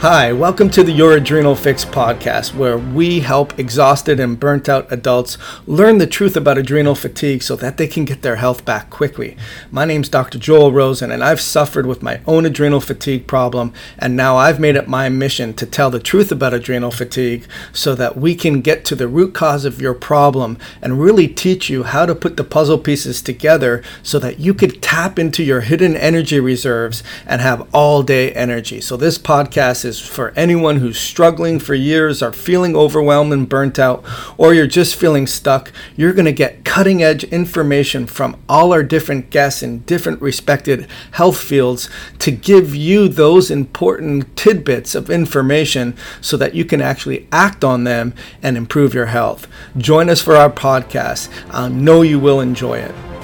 Hi, welcome to the Your Adrenal Fix podcast, where we help exhausted and burnt out adults learn the truth about adrenal fatigue so that they can get their health back quickly. My name's Dr. Joel Rosen, and I've suffered with my own adrenal fatigue problem, and now I've made it my mission to tell the truth about adrenal fatigue so that we can get to the root cause of your problem and really teach you how to put the puzzle pieces together so that you could tap into your hidden energy reserves and have all day energy. So, this podcast is for anyone who's struggling for years or feeling overwhelmed and burnt out, or you're just feeling stuck. You're going to get cutting edge information from all our different guests in different respected health fields to give you those important tidbits of information so that you can actually act on them and improve your health. Join us for our podcast. I know you will enjoy it.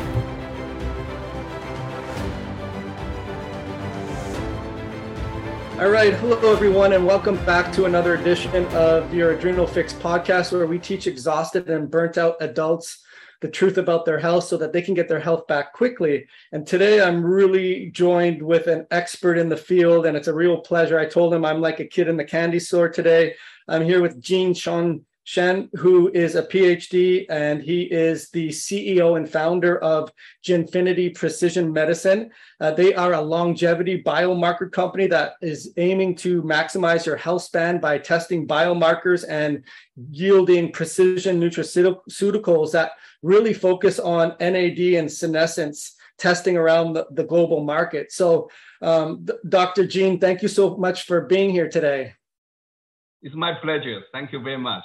All right. Hello, everyone, and welcome back to another edition of your Adrenal Fix podcast, where we teach exhausted and burnt out adults the truth about their health so that they can get their health back quickly. And today I'm really joined with an expert in the field, and it's a real pleasure. I told him I'm like a kid in the candy store today. I'm here with Gene Sean Shen, who is a PhD, and he is the CEO and founder of Jinfiniti Precision Medicine. Uh, they are a longevity biomarker company that is aiming to maximize your health span by testing biomarkers and yielding precision nutraceuticals that really focus on NAD and senescence testing around the, the global market. So, um, Dr. Gene, thank you so much for being here today. It's my pleasure. Thank you very much.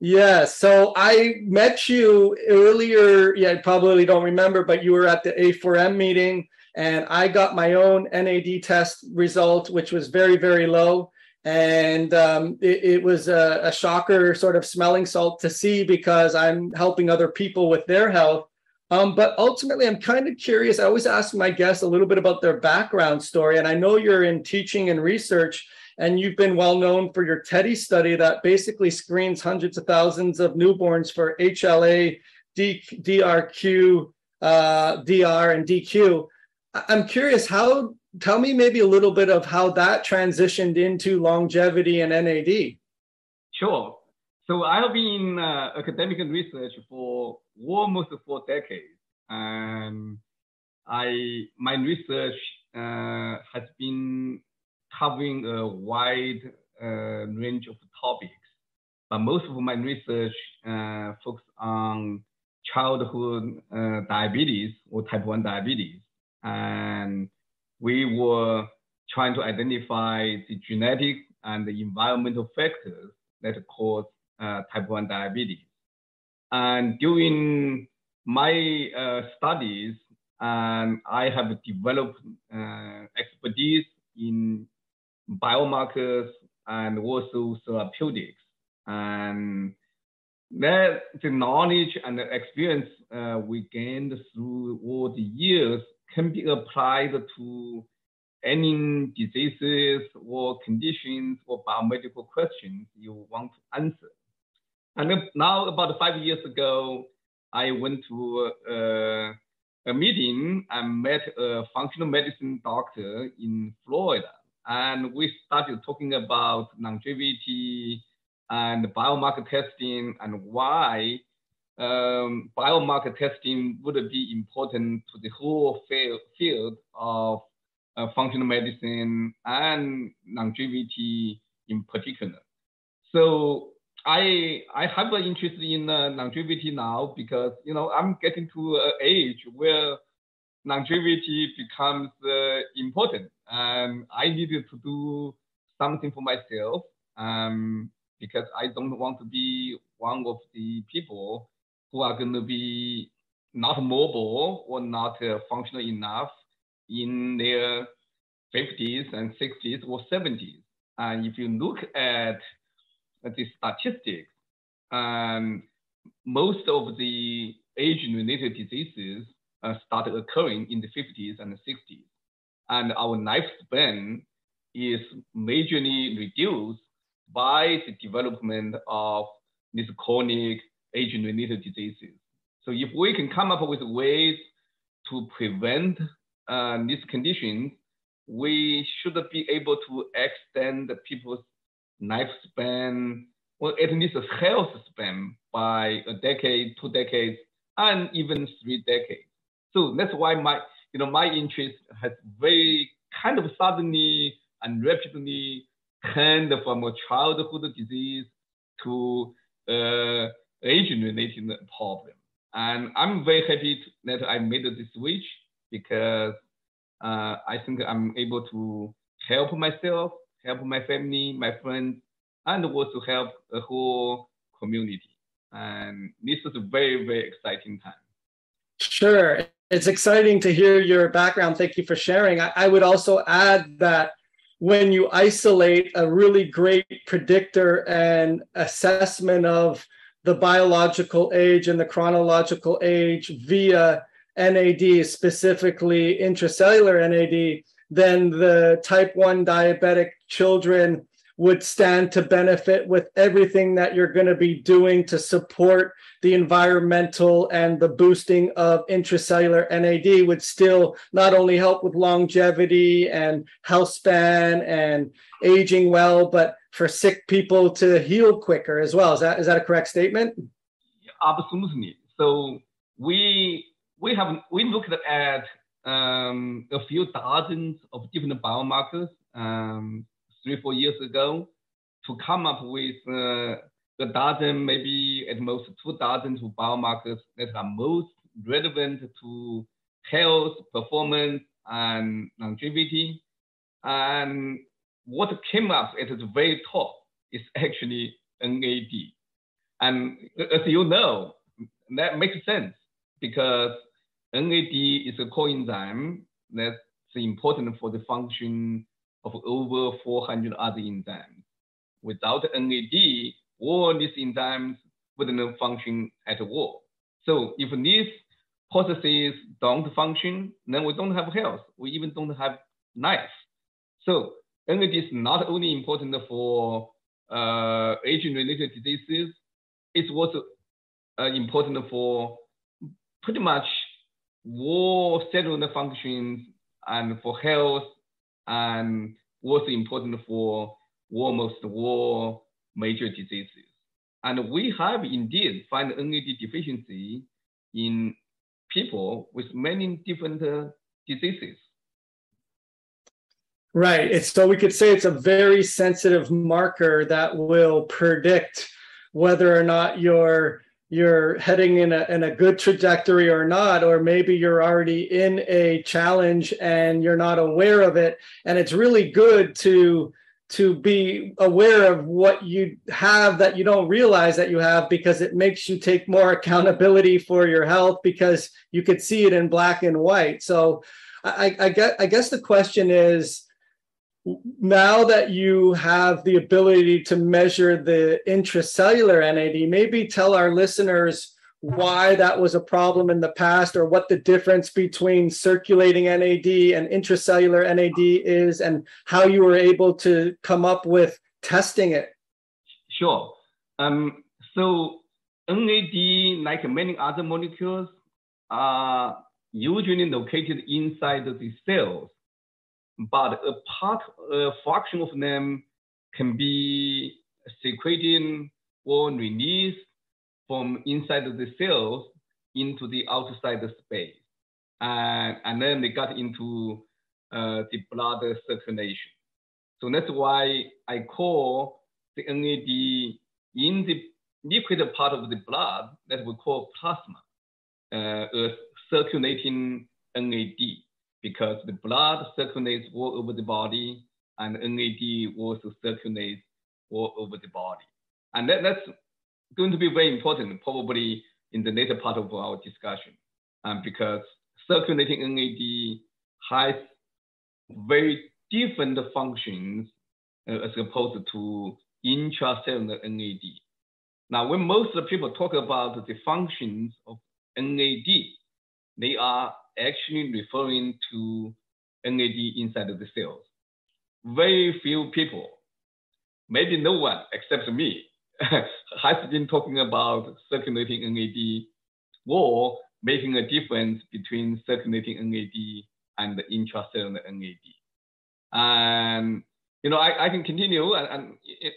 Yeah, so I met you earlier. Yeah, I probably don't remember, but you were at the A4M meeting, and I got my own NAD test result, which was very, very low. And um, it, it, was a, a shocker, sort of smelling salt to see because I'm helping other people with their health. Um, but ultimately, I'm kind of curious. I always ask my guests a little bit about their background story. And I know you're in teaching and research and you've been well known for your TEDDY study that basically screens hundreds of thousands of newborns for HLA, D, DRQ, uh, DR, and DQ. I'm curious how, tell me maybe a little bit of how that transitioned into longevity and NAD. Sure. So I've been uh, academic research for almost four decades. and I, my research uh, has been covering a wide uh, range of topics. But most of my research uh, focuses on childhood uh, diabetes or type 1 diabetes. And we were trying to identify the genetic and the environmental factors that cause uh, type 1 diabetes. And during my uh, studies, um, I have developed uh, expertise in biomarkers and also therapeutics. And that the knowledge and the experience uh, we gained through all the years can be applied to any diseases or conditions or biomedical questions you want to answer. And now, about five years ago, I went to uh, a meeting and met a functional medicine doctor in Florida and we started talking about longevity and biomarker testing and why um, biomarker testing would be important to the whole field of uh, functional medicine and longevity in particular. So I I have an interest in uh, longevity now because you know I'm getting to an age where longevity becomes uh, important. And I needed to do something for myself um, because I don't want to be one of the people who are going to be not mobile or not uh, functional enough in their 50s and 60s or 70s. And if you look at the statistics, um, most of the age-related diseases uh, started occurring in the 50s and the 60s. And our lifespan is majorly reduced by the development of these chronic age-related diseases. So if we can come up with ways to prevent uh, these conditions we should be able to extend people's lifespan, or at least health span by a decade, two decades, and even three decades. So that's why my, you know, my interest has very kind of suddenly and rapidly turned from a childhood disease to uh, age-related problem. And I'm very happy that I made this switch because uh, I think I'm able to help myself, help my family, my friends, and also help the whole community. And this is a very, very exciting time. Sure. It's exciting to hear your background. Thank you for sharing. I, I would also add that when you isolate a really great predictor and assessment of the biological age and the chronological age via NAD, specifically intracellular NAD, then the type 1 diabetic children would stand to benefit with everything that you're going to be doing to support the environmental and the boosting of intracellular NAD would still not only help with longevity and health span and aging well, but for sick people to heal quicker as well. Is that is that a correct statement? Absolutely. So we we have we looked at um, a few dozens of different biomarkers um, three four years ago to come up with uh, a dozen, maybe at most two dozen to biomarkers that are most relevant to health, performance, and longevity. And what came up at the very top is actually NAD. And as you know, that makes sense because NAD is a coenzyme that's important for the function of over 400 other enzymes. Without NAD, all these enzymes wouldn't function at all. So if these processes don't function, then we don't have health. We even don't have life. So NAD is not only important for uh, aging-related diseases, it's also uh, important for pretty much all cellular functions and for health and also important for almost all major diseases. And we have indeed found NAD deficiency in people with many different uh, diseases. Right. It's so we could say it's a very sensitive marker that will predict whether or not you're you're heading in a in a good trajectory or not, or maybe you're already in a challenge and you're not aware of it. And it's really good to to be aware of what you have that you don't realize that you have because it makes you take more accountability for your health because you could see it in black and white. So I, I, guess, I guess the question is now that you have the ability to measure the intracellular NAD, maybe tell our listeners why that was a problem in the past or what the difference between circulating NAD and intracellular NAD is and how you were able to come up with testing it. Sure. Um, so NAD, like many other molecules, are usually located inside the cells but a part, a fraction of them can be secreted or released from inside the cells into the outside space. And, and then they got into uh, the blood circulation. So that's why I call the NAD in the liquid part of the blood that we call plasma, uh, a circulating NAD because the blood circulates all over the body and NAD also circulates all over the body. And that, that's going to be very important probably in the later part of our discussion um, because circulating NAD has very different functions uh, as opposed to intracellular NAD. Now, when most people talk about the functions of NAD, they are actually referring to NAD inside of the cells. Very few people, maybe no one except me, has been talking about circulating NAD or making a difference between circulating NAD and the intracellular NAD. And you know, I, I can continue and, and it,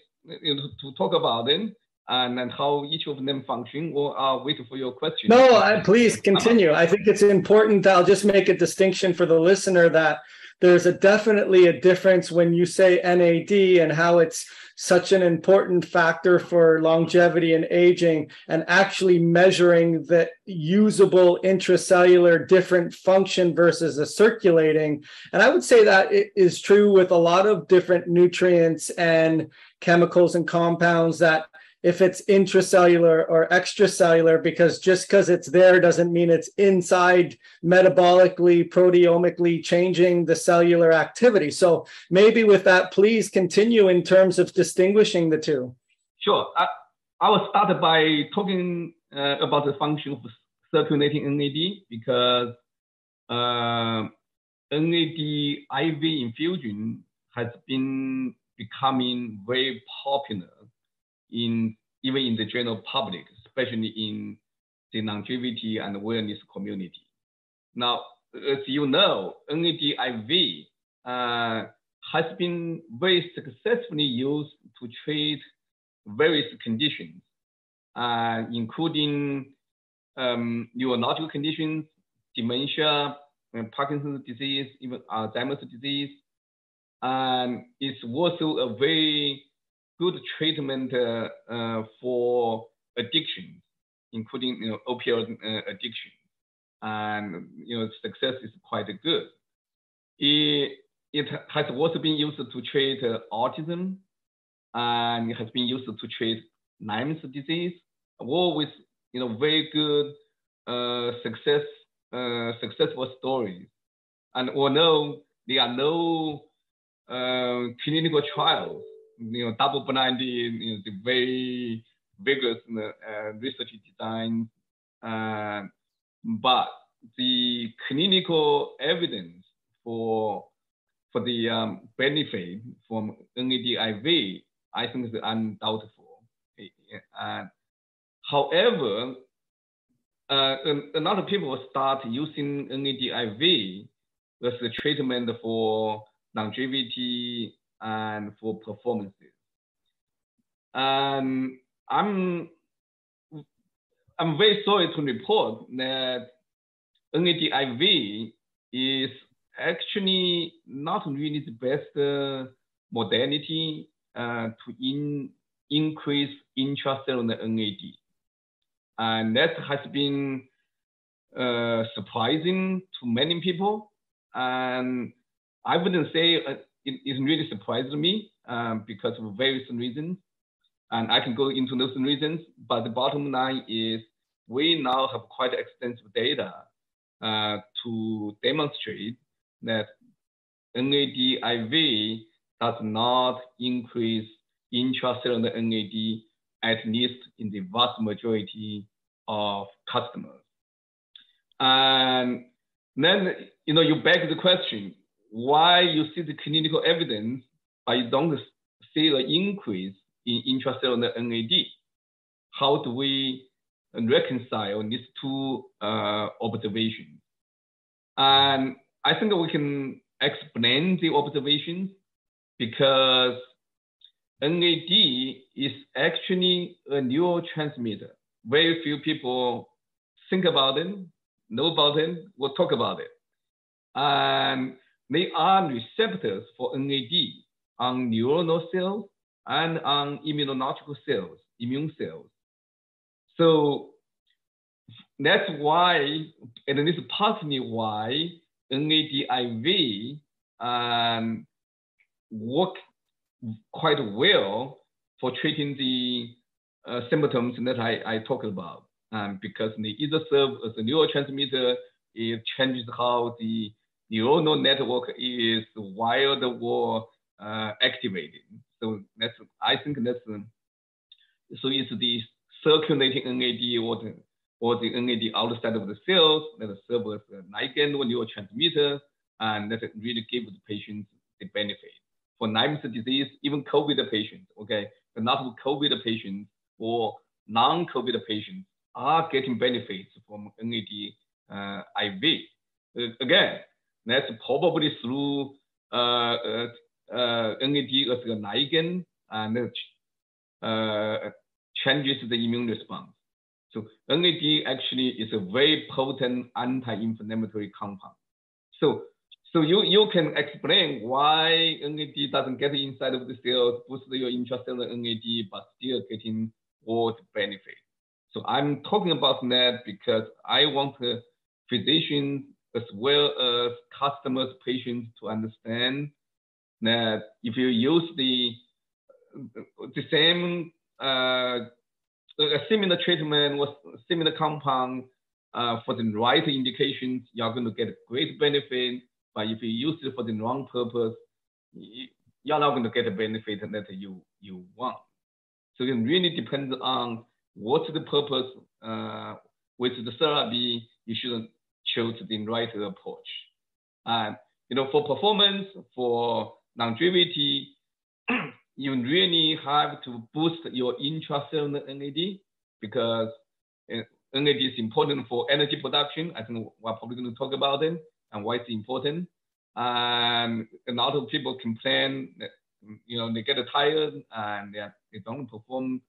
know, to talk about it and, and how each of them function, or I'll wait for your question. No, I, please continue. Uh-huh. I think it's important. I'll just make a distinction for the listener that there's a definitely a difference when you say NAD and how it's such an important factor for longevity and aging and actually measuring the usable intracellular different function versus a circulating. And I would say that it is true with a lot of different nutrients and chemicals and compounds that if it's intracellular or extracellular, because just because it's there doesn't mean it's inside metabolically, proteomically changing the cellular activity. So maybe with that, please continue in terms of distinguishing the two. Sure. I, I will start by talking uh, about the function of circulating NAD because uh, NAD IV infusion has been becoming very popular in even in the general public, especially in the longevity and wellness community. Now, as you know, NADIV uh, has been very successfully used to treat various conditions, uh, including um, neurological conditions, dementia, Parkinson's disease, even Alzheimer's disease. And it's also a very good treatment uh, uh, for addiction, including you know, opioid uh, addiction. And you know, success is quite good. It, it has also been used to treat autism, and it has been used to treat Lyme's disease, all with you know very good uh, success uh, successful stories. And although there are no uh, clinical trials you know, double blind, you know, the very vigorous uh, research design, uh, but the clinical evidence for for the um, benefit from NADIV, I think is undoubtable. Uh, however, uh, a lot of people start using NADIV as a treatment for longevity and for performances. And I'm I'm very sorry to report that NADIV is actually not really the best uh, modality uh, to in, increase intracellular NAD. And that has been uh, surprising to many people. And I wouldn't say uh, it, it really surprised me um, because of various reasons. And I can go into those reasons, but the bottom line is we now have quite extensive data uh, to demonstrate that NADIV does not increase intracellular NAD, at least in the vast majority of customers. And then, you know, you beg the question, why you see the clinical evidence, but you don't see an increase in intracellular NAD. How do we reconcile these two uh, observations? And I think we can explain the observations because NAD is actually a neurotransmitter. Very few people think about it, know about it, or talk about it. And they are receptors for NAD on neuronal cells and on immunological cells, immune cells. So that's why, and this is partly why NADIV um, work quite well for treating the uh, symptoms that I, I talked about. Um, because they either serve as a neurotransmitter, it changes how the neuronal network is wired or uh, activated. So that's I think that's so it's the circulating NAD or the or the NAD outside of the cells that serve as a ligand or neurotransmitter, and that really gives the patients the benefit. For Lyme's disease, even COVID patients, okay, but not COVID patients or non-COVID patients are getting benefits from NAD uh, IV. Uh, again, that's probably through uh, uh, NAD as a ligand and uh, changes the immune response. So NAD actually is a very potent anti-inflammatory compound. So so you, you can explain why NAD doesn't get inside of the cells, boost your intracellular NAD, but still getting the benefit. So I'm talking about that because I want physicians as well as customers, patients to understand that if you use the the same uh, a similar treatment with similar compound uh, for the right indications, you're going to get great benefit. But if you use it for the wrong purpose, you're not going to get the benefit that you you want. So it really depends on what's the purpose uh, with the therapy. You should choose the right approach. And you know, for performance, for longevity, you really have to boost your intracellular NAD because uh, NAD is important for energy production. I think we're probably going to talk about it and why it's important. And a lot of people complain that you know they get tired and they, they don't perform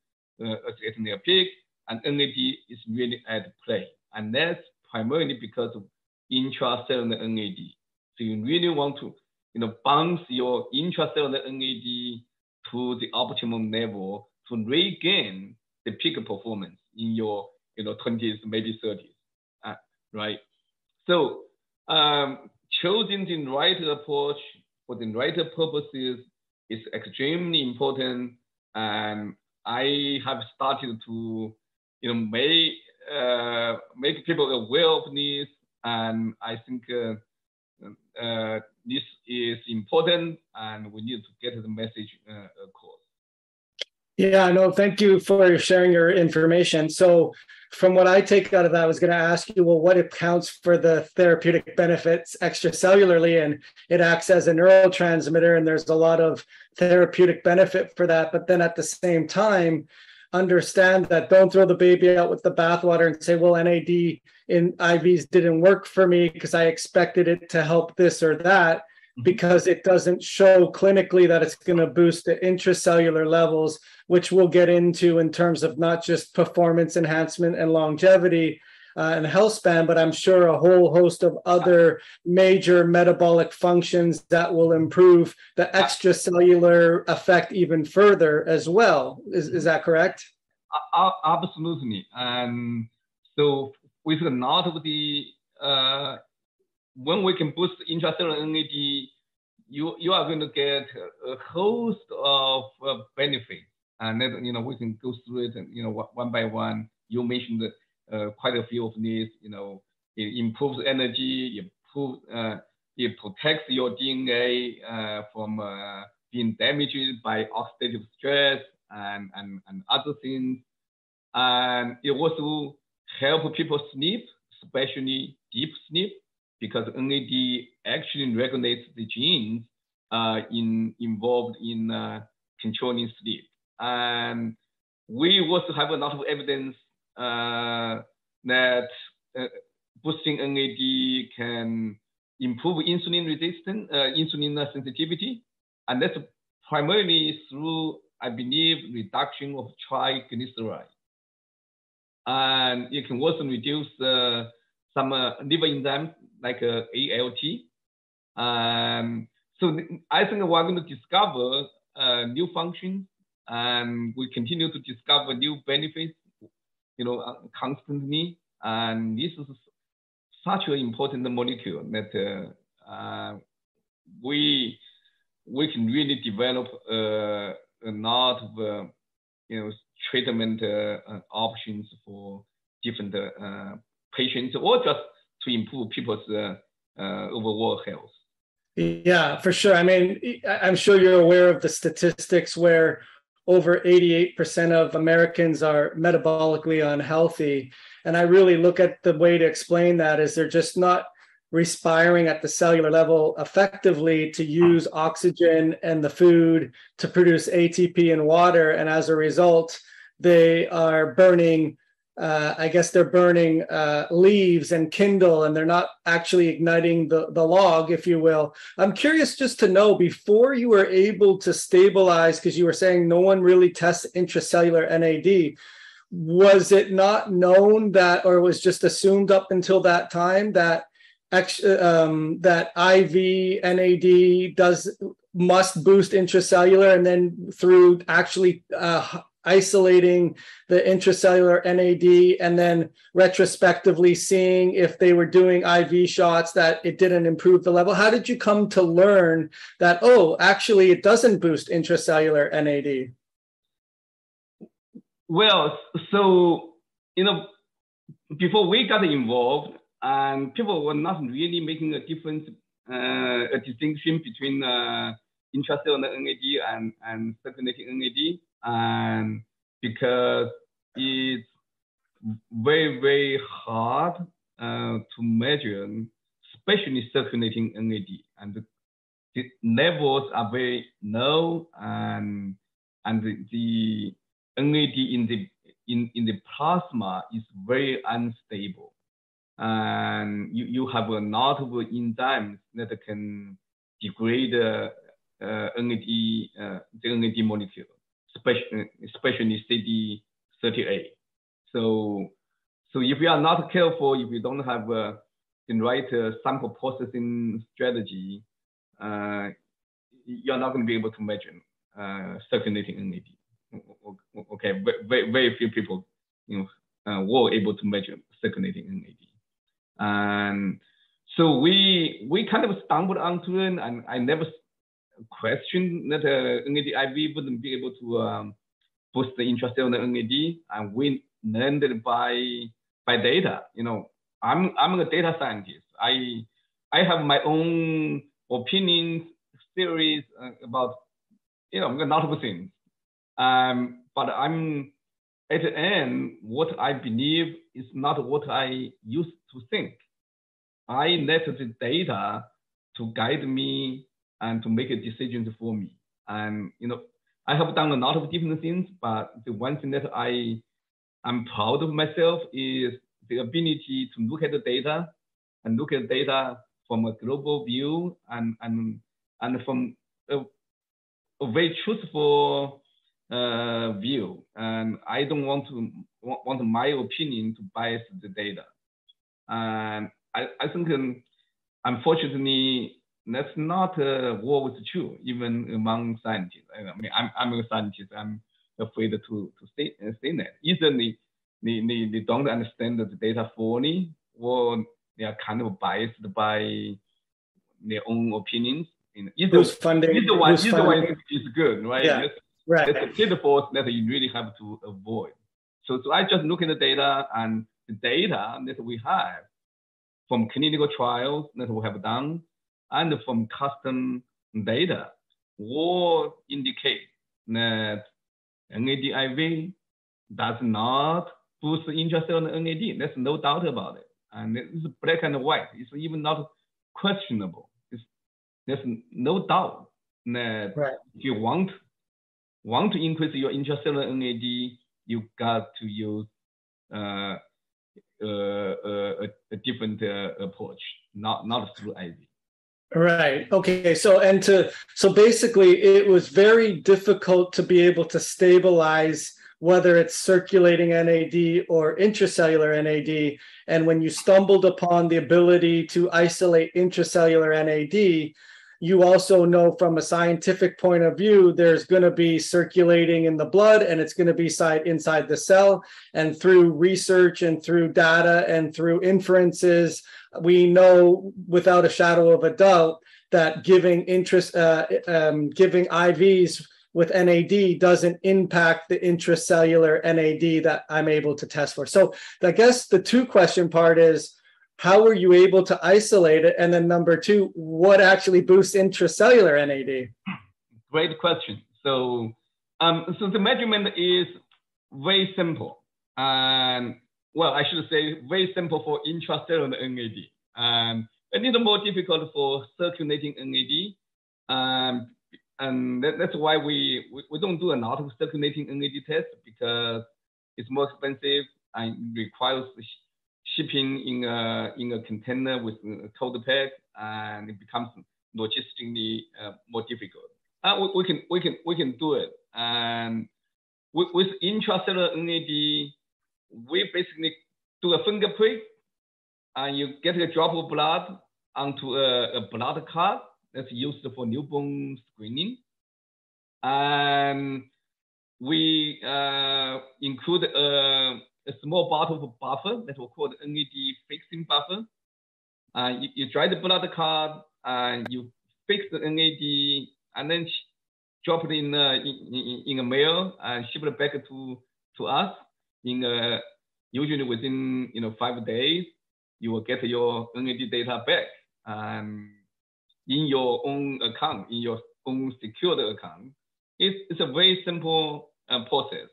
uh, at their peak, and NAD is really at play, and that's primarily because of intracellular NAD. So you really want to you know bounce your intracellular NAD to the optimum level to regain the peak performance in your you know 20s, maybe 30s, uh, right? So um, choosing the right approach for the right purposes is extremely important, and I have started to you know make uh, make people aware of this, and I think. Uh, uh, this is important and we need to get the message uh, across. Yeah, no, thank you for sharing your information. So, from what I take out of that, I was going to ask you, well, what accounts for the therapeutic benefits extracellularly? And it acts as a neurotransmitter, and there's a lot of therapeutic benefit for that. But then at the same time, understand that don't throw the baby out with the bathwater and say, well, NAD in IVs didn't work for me because I expected it to help this or that mm-hmm. because it doesn't show clinically that it's going to boost the intracellular levels, which we'll get into in terms of not just performance enhancement and longevity, uh, and health span, but I'm sure a whole host of other major metabolic functions that will improve the extracellular effect even further as well. Is, is that correct? Uh, absolutely. And so with a lot of the, uh, when we can boost intracellular NAD, you, you are going to get a host of uh, benefits. And then, you know, we can go through it, and, you know, one by one. You mentioned that uh, quite a few of these. You know, it improves energy, improves, uh, it protects your DNA uh, from uh, being damaged by oxidative stress and, and, and other things. And it also helps people sleep, especially deep sleep, because NAD actually regulates the genes uh, in, involved in uh, controlling sleep. And we also have a lot of evidence uh, that uh, boosting NAD can improve insulin resistance, uh, insulin sensitivity, and that's primarily through, I believe, reduction of triglyceride. And it can also reduce uh, some uh, liver enzymes like uh, ALT. Um, so I think we're going to discover uh, new functions and we continue to discover new benefits you know, uh, constantly. And this is such an important molecule that uh, uh, we we can really develop uh, a lot of uh, you know treatment uh, options for different patients or just to improve people's overall health. Yeah, for sure. I mean, I'm sure you're aware of the statistics where over 88% of Americans are metabolically unhealthy. And I really look at the way to explain that is they're just not respiring at the cellular level effectively to use oxygen and the food to produce ATP and water. And as a result, they are burning uh, I guess they're burning uh, leaves and kindle, and they're not actually igniting the, the log, if you will. I'm curious just to know before you were able to stabilize, because you were saying no one really tests intracellular NAD. Was it not known that, or was just assumed up until that time that um, that IV NAD does must boost intracellular, and then through actually uh, isolating the intracellular NAD and then retrospectively seeing if they were doing IV shots that it didn't improve the level? How did you come to learn that, oh, actually, it doesn't boost intracellular NAD? Well, so, you know, before we got involved, and people were not really making a difference, uh, a distinction between uh, intracellular NAD and, and circulating NAD and because it's very, very hard uh, to measure, especially circulating NAD. And the levels are very low and, and the, the NAD in the, in, in the plasma is very unstable. And you, you have a lot of enzymes that can degrade uh, uh, NAD, uh, the NAD molecule especially, especially CD38. So, so if you are not careful, if you don't have uh, the right uh, sample processing strategy, uh, you're not going to be able to measure uh, circulating NAD. Okay, very, very few people, you know, were able to measure circulating NAD. And so we we kind of stumbled onto it, and I never question that uh, NAD wouldn't be able to um, boost the intracellular NAD, and we learned it by by data. You know, I'm I'm a data scientist. I I have my own opinions, theories uh, about you know a lot of things. Um, but I'm at the end, what I believe is not what I used to think. I let the data to guide me and to make a decision for me. And you know, I have done a lot of different things, but the one thing that I am proud of myself is the ability to look at the data and look at data from a global view and and and from a, a very truthful uh, view. And I don't want to want my opinion to bias the data. And I, I think um, unfortunately that's not uh, always true, even among scientists. I mean, I'm, I'm a scientist. I'm afraid to, to say, uh, say that. Either they, they, they, they don't understand the data fully, or they are kind of biased by their own opinions. Know, either, who's funding, either one, either one is good, right? Yeah, that's, right. That's a pitfalls that you really have to avoid. So, so I just look at the data and the data that we have from clinical trials that we have done and from custom data all indicate that NADIV does not boost intracellular NAD. There's no doubt about it. And it's black and white. It's even not questionable. It's, there's no doubt that right. if you want, want to increase your intracellular NAD, you got to use uh, uh, uh, a, a, different uh, approach, not, not through IV. Right. Okay. So and to so basically it was very difficult to be able to stabilize whether it's circulating NAD or intracellular NAD. And when you stumbled upon the ability to isolate intracellular NAD, you also know from a scientific point of view, there's going to be circulating in the blood and it's going to be side, inside the cell. And through research and through data and through inferences, we know without a shadow of a doubt that giving interest, uh, um, giving IVs with NAD doesn't impact the intracellular NAD that I'm able to test for. So I guess the two question part is, how were you able to isolate it? And then number two, what actually boosts intracellular NAD? Great question. So, um, so the measurement is very simple. And well, I should say very simple for intracellular NAD. Um, a little more difficult for circulating NAD. Um, and that, that's why we, we, we, don't do a lot of circulating NAD tests because it's more expensive and requires shipping in a in a container with a tote bag, and it becomes logistically uh, more difficult. Uh, we, we, can we can we can do it, and with, with intracellular NAD, we basically do a finger prick, and you get a drop of blood onto a, a blood card that's used for newborn screening, and we uh, include a, a, small bottle of buffer that we call the NAD fixing buffer. Uh, you, you dry the blood card and you fix the NAD and then drop it in, uh, in, in, a mail and ship it back to, to us in uh, usually within you know five days you will get your NAD data back um, in your own account in your own secured account it's, it's a very simple uh, process.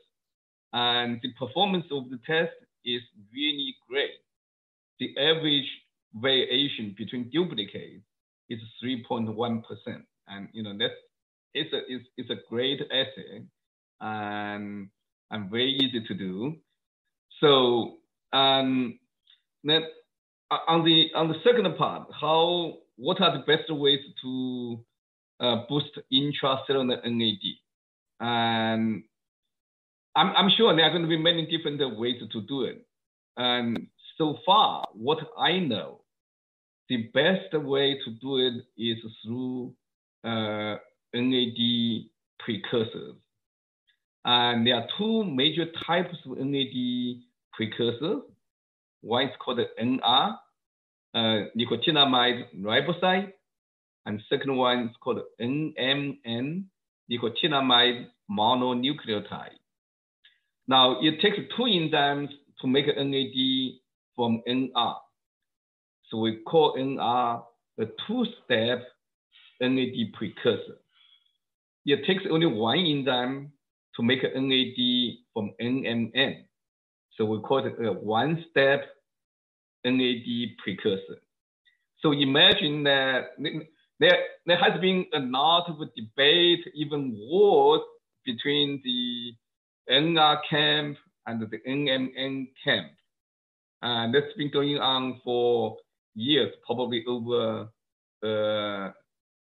And the performance of the test is really great. The average variation between duplicates is 3.1%. And, you know, that's, it's a, it's, it's a great assay and, and very easy to do. So, um, then uh, on the, on the second part, how, what are the best ways to uh, boost intracellular NAD. And I'm, I'm sure there are going to be many different ways to do it. And so far, what I know, the best way to do it is through uh, NAD precursors. And there are two major types of NAD precursors. One is called NR, uh, nicotinamide riboside, and second one is called NMN, nicotinamide mononucleotide. Now, it takes two enzymes to make NAD from NR. So we call NR the two-step NAD precursor. It takes only one enzyme to make an NAD from NMN. So we call it a one-step NAD precursor. So imagine that there, there has been a lot of debate, even wars between the NR camp and the NMN camp. And that's been going on for years, probably over uh,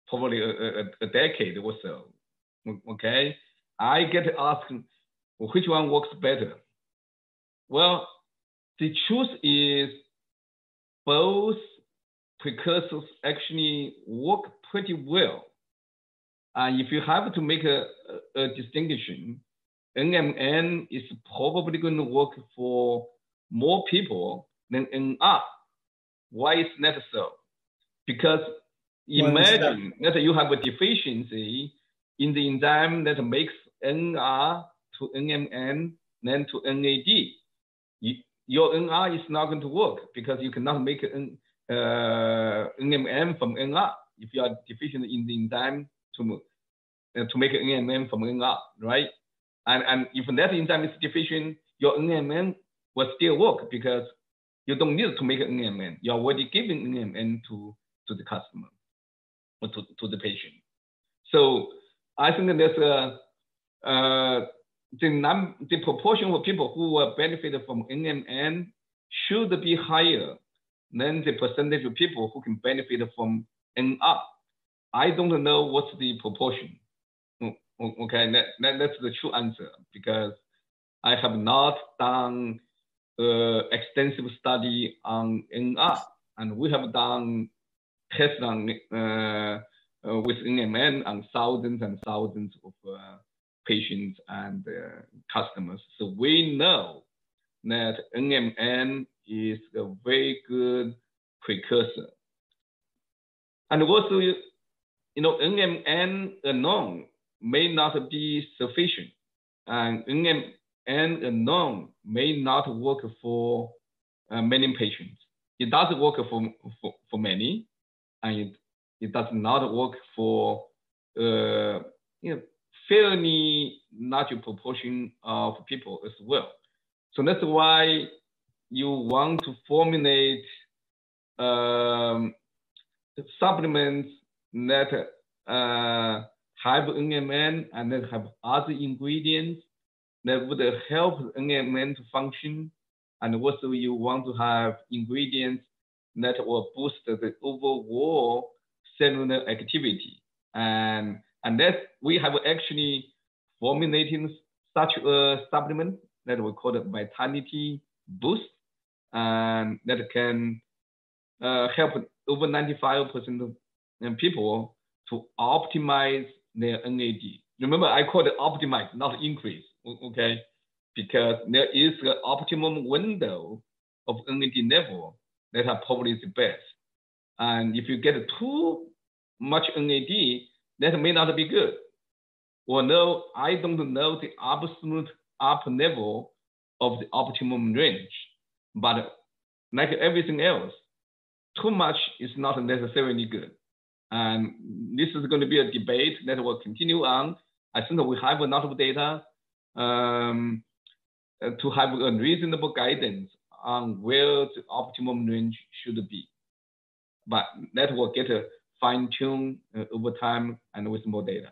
probably a, a, a, decade or so. Okay, I get asked which one works better. Well, the truth is both precursors actually work pretty well. And if you have to make a, a, a distinction, NMN is probably going to work for more people than NR. Why is that so? Because imagine that? that you have a deficiency in the enzyme that makes NR to NMN, then to NAD. You, your NR is not going to work because you cannot make N, uh, NMN from NR if you are deficient in the enzyme to, uh, to make NMN from NR, right? And, and if that enzyme is deficient, your NMN will still work because you don't need to make an NMN. You're already giving NMN to, to the customer or to, to the patient. So I think that there's a, uh, the, num- the proportion of people who will benefit from NMN should be higher than the percentage of people who can benefit from NR. I don't know what's the proportion. Okay, that, that, that's the true answer because I have not done uh, extensive study on NR, and we have done tests on uh, uh, with NMN on thousands and thousands of uh, patients and uh, customers. So we know that NMN is a very good precursor. And also, you know, NMN alone may not be sufficient, and NMN alone may not work for uh, many patients. It does work for, for, for many, and it, it does not work for uh, you know, fairly large proportion of people as well. So that's why you want to formulate um, supplements that uh, have NMN and then have other ingredients that would help NMN to function and also you want to have ingredients that will boost the overall cellular activity. And, and that we have actually formulating such a supplement that we call it Vitality Boost, and that can uh, help over 95% of people to optimize their NAD. Remember, I call it optimize, not increase, okay? Because there is an optimum window of NAD level that are probably the best. And if you get too much NAD, that may not be good. Well, no, I don't know the absolute upper level of the optimum range, but like everything else, too much is not necessarily good. And this is going to be a debate that will continue on. I think we have enough data um, to have a reasonable guidance on where the optimum range should be. But that will get fine tuned uh, over time and with more data.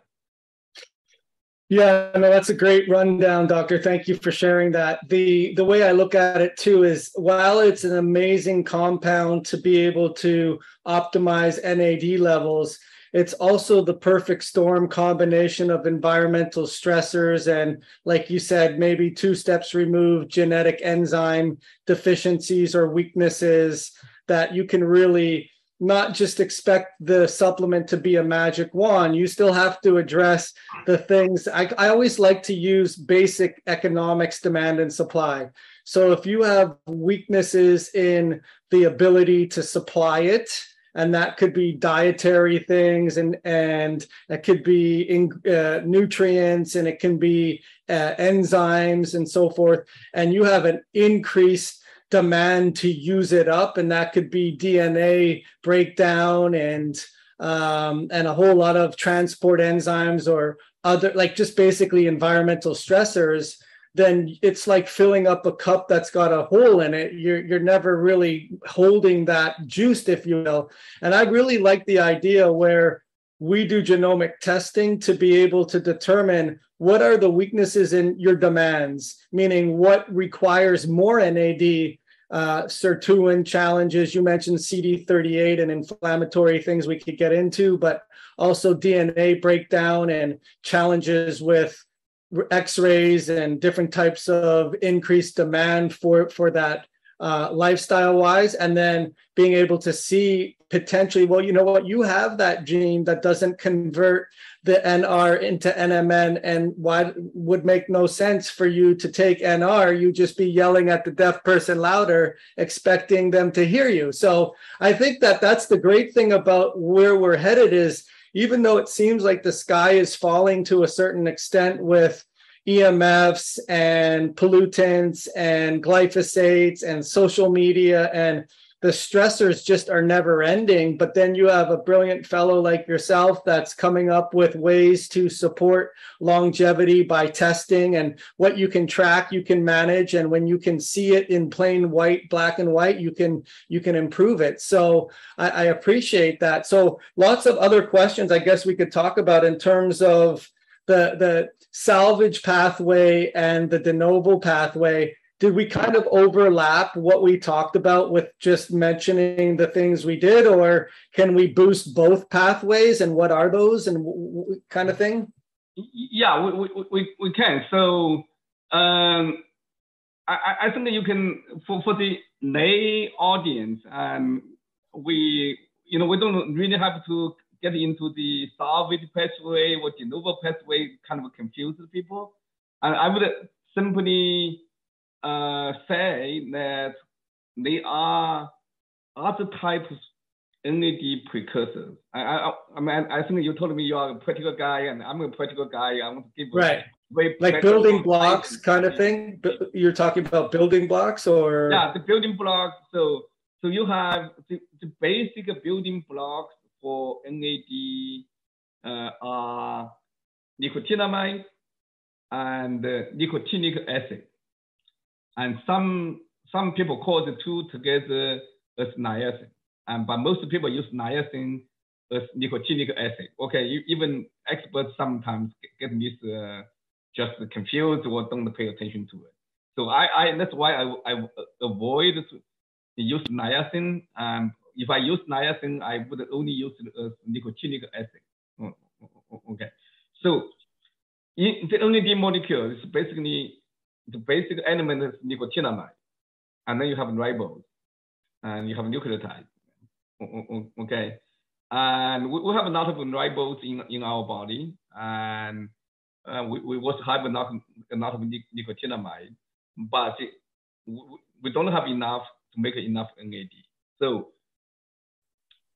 Yeah, no, that's a great rundown, Doctor. Thank you for sharing that. The the way I look at it too is while it's an amazing compound to be able to optimize NAD levels, it's also the perfect storm combination of environmental stressors and like you said maybe two steps removed genetic enzyme deficiencies or weaknesses that you can really not just expect the supplement to be a magic wand. You still have to address the things. I, I always like to use basic economics, demand, and supply. So if you have weaknesses in the ability to supply it, and that could be dietary things and and it could be in, uh, nutrients and it can be uh, enzymes and so forth and you have an increased demand to use it up, and that could be DNA breakdown and um, and a whole lot of transport enzymes or other like just basically environmental stressors then it's like filling up a cup that's got a hole in it. You're you're never really holding that juiced if you will. And i really like the idea where we do genomic testing to be able to determine what are the weaknesses in your demands, meaning what requires more NAD, uh, sirtuin challenges. You mentioned CD38 and inflammatory things we could get into, but also DNA breakdown and challenges with x-rays and different types of increased demand for, for that uh, lifestyle wise and then being able to see potentially well you know what? You have that gene that doesn't convert the nr into nmn and why would make no sense for you to take nr You'd just be yelling at the deaf person louder expecting them to hear you. So i think that that's the great thing about where we're headed is even though it seems like the sky is falling to a certain extent with EMFs and pollutants and glyphosates and social media and the stressors just are never ending. But then you have a brilliant fellow like yourself that's coming up with ways to support longevity by testing and what you can track, you can manage. And when you can see it in plain white, black and white, you can you can improve it. So I, I appreciate that. So lots of other questions I guess we could talk about in terms of the the salvage pathway and the de novo pathway did we kind of overlap what we talked about with just mentioning the things we did or can we boost both pathways and what are those and w- w- kind of thing? Yeah we, we, we we can. So um, I, I think that you can for, for the lay audience um, we you know we don't really have to get into the salvage pathway or de novo pathway kind of confuses people. And i would simply uh, say that they are other types of NAD precursors. I, I, I mean, I think you told me you are a practical guy, and I'm a practical guy. I want to give right, like building blocks kind of thing. You're talking about building blocks, or yeah, the building blocks. So, so you have the, the basic building blocks for NAD uh, are nicotinamide and uh, nicotinic acid. And some some people call the two together as niacin. And but most people use niacin as nicotinic acid. Okay, even experts sometimes get this uh, just confused or don't pay attention to it. So I, I that's why I, I avoid use niacin. And if I use niacin, I would only use uh, nicotinic acid. Okay. So in the NAD molecule is basically the basic element is nicotinamide, and then you have ribose, and you have nucleotide. Okay, and we, we have a lot of ribose in, in our body, and uh, we, we also have a lot, a lot of nicotinamide, but we, we don't have enough to make enough NAD. So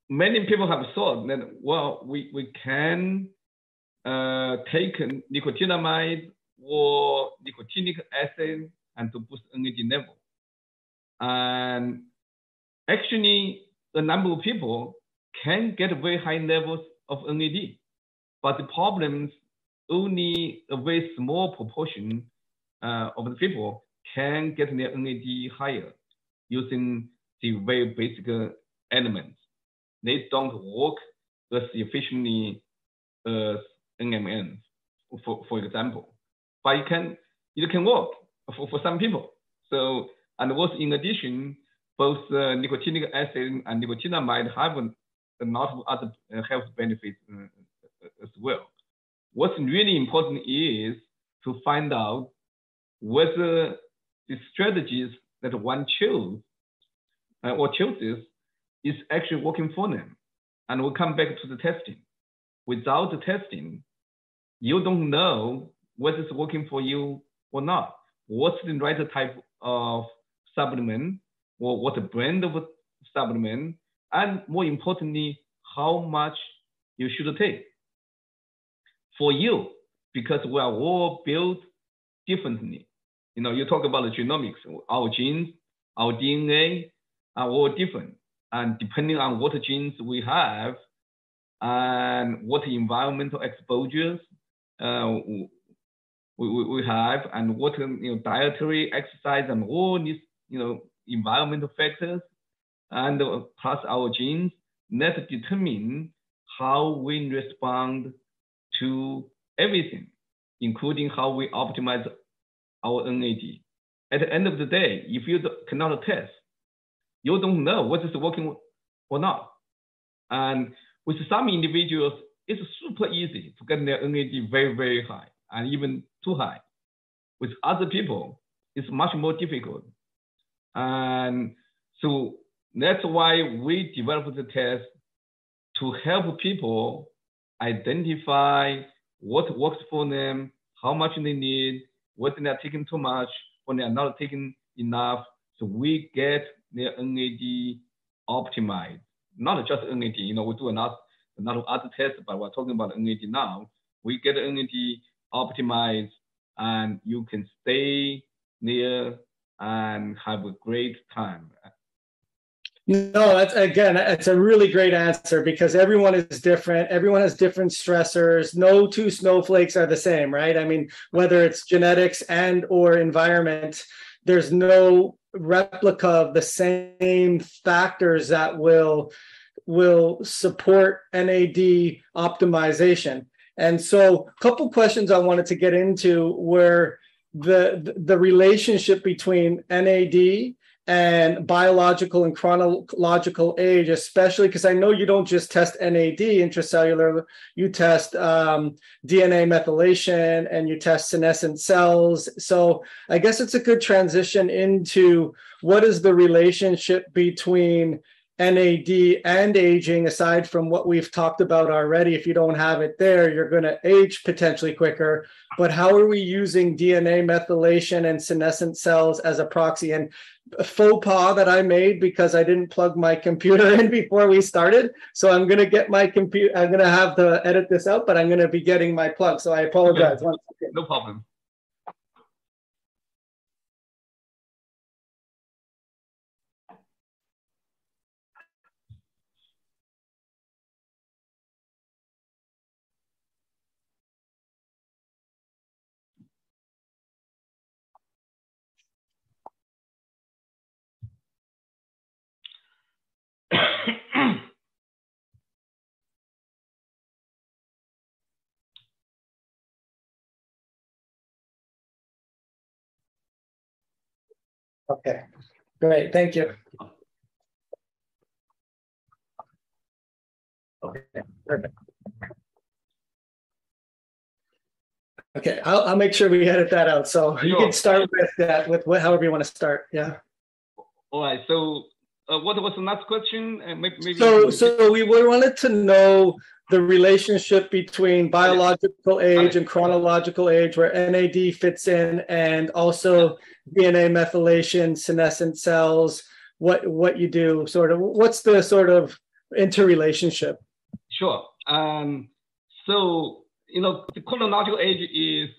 many people have thought that, well, we, we can uh, take nicotinamide or nicotinic acid and to boost NAD level. And actually, a number of people can get very high levels of NAD, but the problems only a very small proportion uh, of the people can get their NAD higher using the very basic elements. They don't work as efficiently as NMN, for, for example. But it can, it can work for, for some people. So, and also in addition, both uh, nicotinic acid and nicotinamide have a lot of other uh, health benefits uh, as well. What's really important is to find out whether the strategies that one chose uh, or chooses is actually working for them. And we'll come back to the testing. Without the testing, you don't know whether it's working for you or not. What's the right type of supplement or what brand of supplement, and more importantly, how much you should take. For you, because we are all built differently. You know, you talk about the genomics, our genes, our DNA are all different. And depending on what genes we have and what environmental exposures uh, we, we, have and what um, you know, dietary exercise and all these you know environmental factors and uh, plus our genes that determine how we respond to everything, including how we optimize our NAD. At the end of the day, if you cannot test, you don't know what is working or not. And with some individuals, it's super easy to get their NAD very, very high and even too high. With other people, it's much more difficult. And so that's why we developed the test to help people identify what works for them, how much they need, what they're taking too much, when they're not taking enough. So we get their NAD optimized. Not just NAD, you know, we do another, lot, a lot of other tests, but we're talking about NAD now. We get NAD optimized and you can stay near and have a great time. No, that's again, it's a really great answer because everyone is different. Everyone has different stressors. No two snowflakes are the same, right? I mean, whether it's genetics and or environment, there's no replica of the same factors that will will support NAD optimization. And so, a couple questions I wanted to get into were the the relationship between NAD and biological and chronological age, especially because I know you don't just test NAD intracellular, you test um, DNA methylation and you test senescent cells. So I guess it's a good transition into what is the relationship between NAD and aging, aside from what we've talked about already. If you don't have it there, you're going to age potentially quicker. But how are we using DNA methylation and senescent cells as a proxy? And a faux pas that I made because I didn't plug my computer in before we started. So I'm going to get my computer, I'm going to have to edit this out, but I'm going to be getting my plug. So I apologize. Okay. No problem. okay, great. Thank you. Okay, perfect. Okay, I'll, I'll make sure we edit that out. So you can start with that, with however you want to start. Yeah. All right. So uh, what was the next question? Uh, maybe, maybe so, so we wanted to know the relationship between biological age and chronological age, where NAD fits in, and also DNA methylation, senescent cells. What what you do, sort of. What's the sort of interrelationship? Sure. Um, so you know, the chronological age is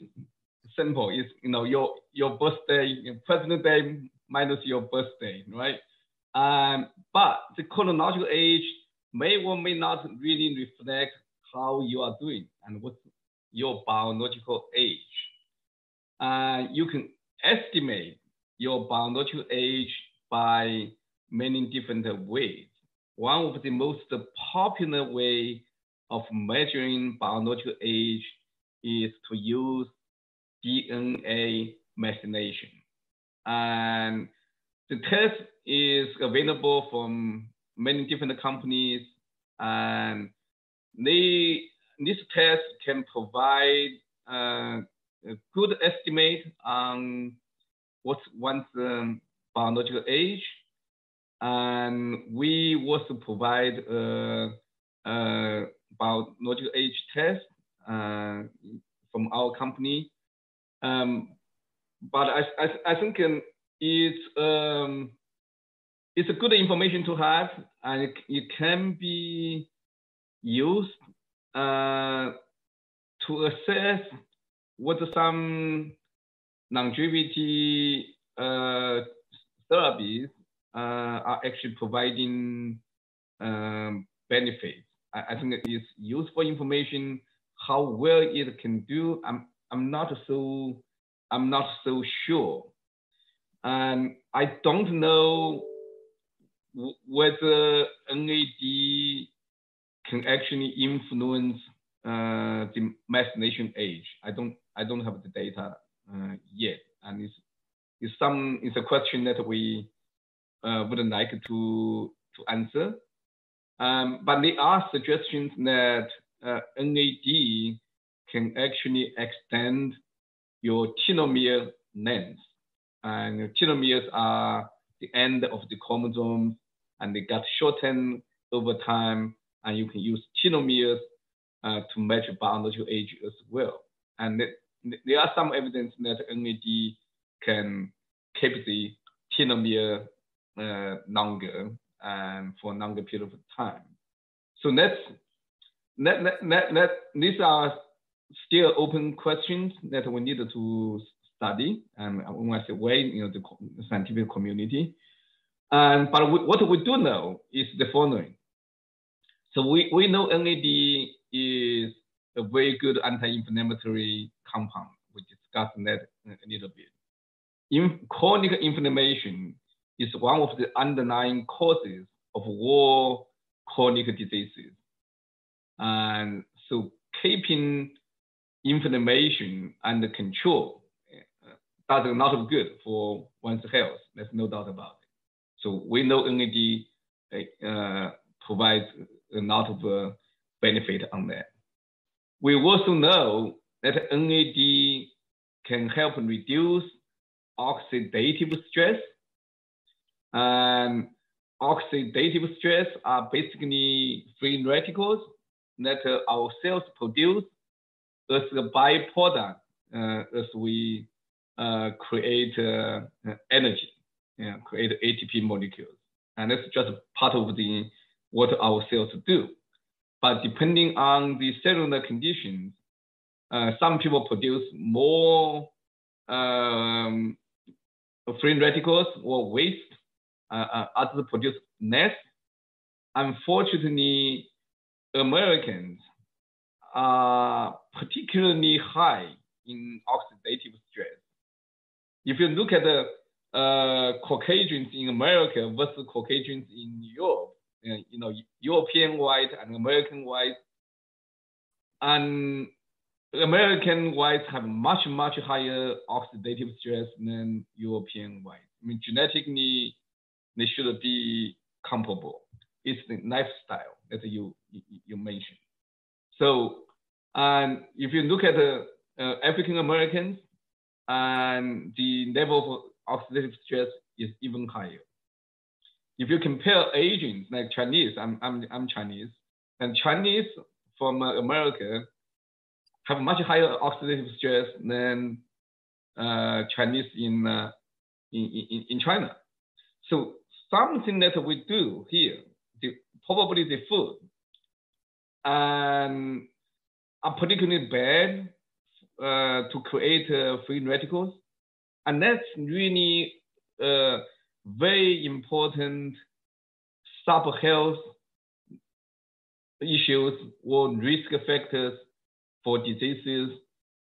simple. It's you know your your birthday, your present day minus your birthday, right? Um, but the chronological age may or may not really reflect how you are doing and what's your biological age. Uh, you can estimate your biological age by many different ways. One of the most popular way of measuring biological age is to use DNA methylation. And the test is available from many different companies and they, this test can provide uh, a good estimate on what's one's um, biological age. And we also provide a, a biological age test uh, from our company. Um, but I, I, I think um, it's, um, it's a good information to have and it, it can be used uh, to assess what some longevity uh, therapies uh, are actually providing um, benefits. I, I, think it is useful information. How well it can do, I'm I'm not so I'm not so sure, and I don't know whether NAD can actually influence uh, the methylation age. I don't I don't have the data uh, yet, and it's it's some it's a question that we uh, would like to to answer. Um, but there are suggestions that uh, NAD can actually extend your telomere length, and telomeres are the end of the chromosomes, and they get shortened over time and you can use telomeres uh, to measure biological age as well. And there are some evidence that NAD can keep the telomere uh, longer and for a longer period of time. So that's that, that, that, that, these are still open questions that we need to study. And when I say we, you know, the scientific community. And but we, what we do know is the following: so we, we know NAD is a very good anti-inflammatory compound. We discussed that a little bit. In, chronic inflammation is one of the underlying causes of all chronic diseases. And so keeping inflammation under control does a lot of good for one's health. There's no doubt about it. So we know NAD uh, provides a lot of uh, benefit on that. We also know that NAD can help reduce oxidative stress. And oxidative stress are basically free radicals that uh, our cells produce as a byproduct uh, as we uh, create uh, energy, yeah, create ATP molecules. And that's just part of the what our cells do. But depending on the cellular conditions, uh, some people produce more um, free radicals or waste, uh, uh, others produce less. Unfortunately, Americans are particularly high in oxidative stress. If you look at the uh, Caucasians in America versus Caucasians in Europe, you know, European white and American white. And American whites have much, much higher oxidative stress than European whites. I mean, genetically, they should be comparable. It's the lifestyle that you you, you mentioned. So, and if you look at the uh, African Americans, and the level of oxidative stress is even higher. If you compare Asians like Chinese, I'm I'm I'm Chinese, and Chinese from America have much higher oxidative stress than uh, Chinese in, uh, in, in, in China. So something that we do here, the, probably the food, and are particularly bad uh, to create uh, free radicals. And that's really uh, very important sub-health issues or risk factors for diseases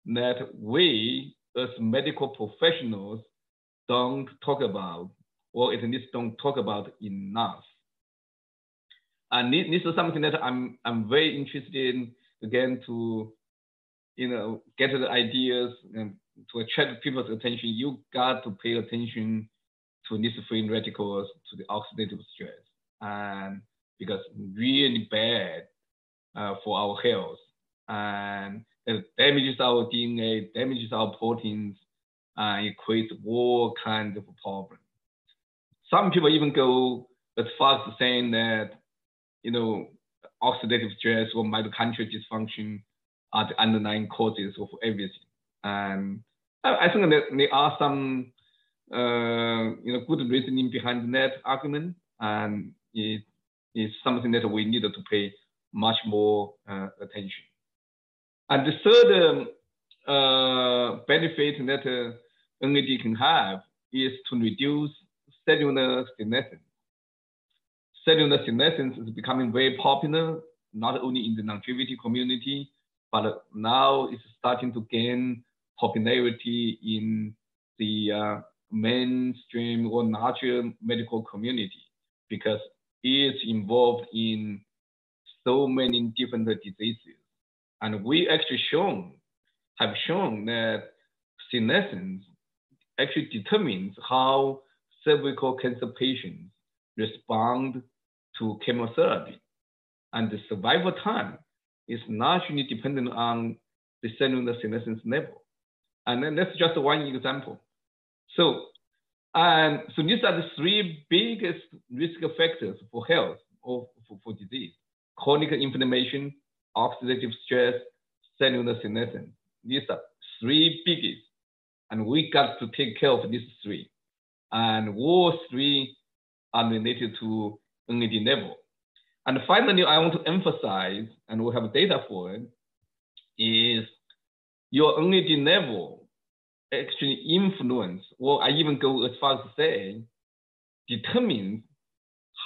that we as medical professionals don't talk about, or at least don't talk about enough. And this is something that I'm I'm very interested in again to you know get the ideas and to attract people's attention. You got to pay attention to free radicals, to the oxidative stress, and because really bad uh, for our health and it damages our DNA, damages our proteins, and it creates all kinds of problems. Some people even go as far as saying that, you know, oxidative stress or mitochondrial dysfunction are the underlying causes of everything. And I think that there are some, uh, you know, good reasoning behind that argument, and it is something that we need to pay much more uh, attention. And the third um, uh, benefit that uh, NAD can have is to reduce cellular senescence. Cellular senescence is becoming very popular, not only in the longevity community, but now it's starting to gain popularity in the uh, mainstream or larger medical community because it's involved in so many different diseases. And we actually shown, have shown that senescence actually determines how cervical cancer patients respond to chemotherapy. And the survival time is largely dependent on the cellular senescence level. And then that's just one example. So, and so these are the three biggest risk factors for health or for, for disease. Chronic inflammation, oxidative stress, cellular senescence. These are three biggies. And we got to take care of these three. And all three are related to NAD level. And finally, I want to emphasize, and we have data for it, is your energy level actually influence, or I even go as far as say, determines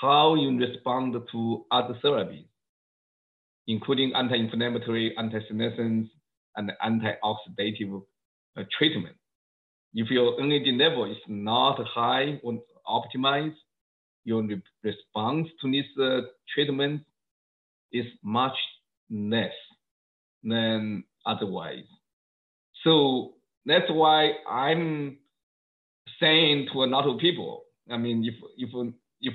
how you respond to other therapies including anti-inflammatory, anti-senescence, and anti-oxidative uh, treatment. If your energy level is not high or optimized, your re response to this uh, treatment is much less than otherwise. So that's why I'm saying to a lot of people, I mean, if if if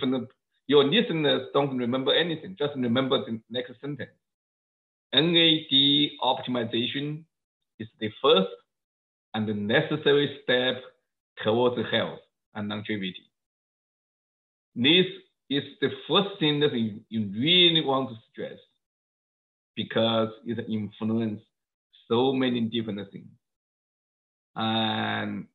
your listeners don't remember anything, just remember the next sentence. NAD optimization is the first and the necessary step towards health and longevity. This is the first thing that you, you really want to stress because it influences so many different things. And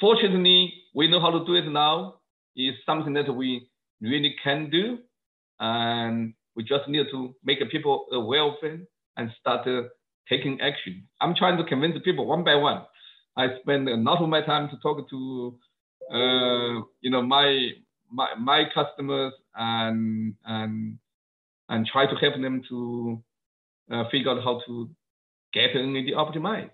fortunately, we know how to do it now. It's something that we really can do. And we just need to make people aware of it and start uh, taking action. I'm trying to convince people one by one. I spend a lot of my time to talk to, uh, you know, my, my my customers and and and try to help them to uh, figure out how to get NAD optimized,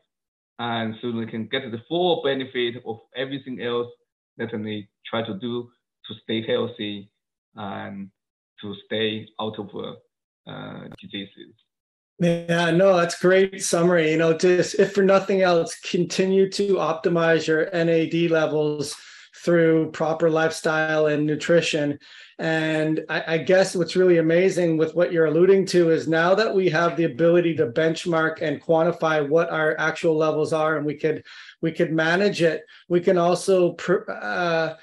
and so they can get the full benefit of everything else that they try to do to stay healthy and to stay out of uh, uh, diseases. Yeah, no, that's great summary. You know, just if for nothing else, continue to optimize your NAD levels through proper lifestyle and nutrition. And I, I, guess what's really amazing with what you're alluding to is now that we have the ability to benchmark and quantify what our actual levels are, and we could we could manage it. We can also, uh,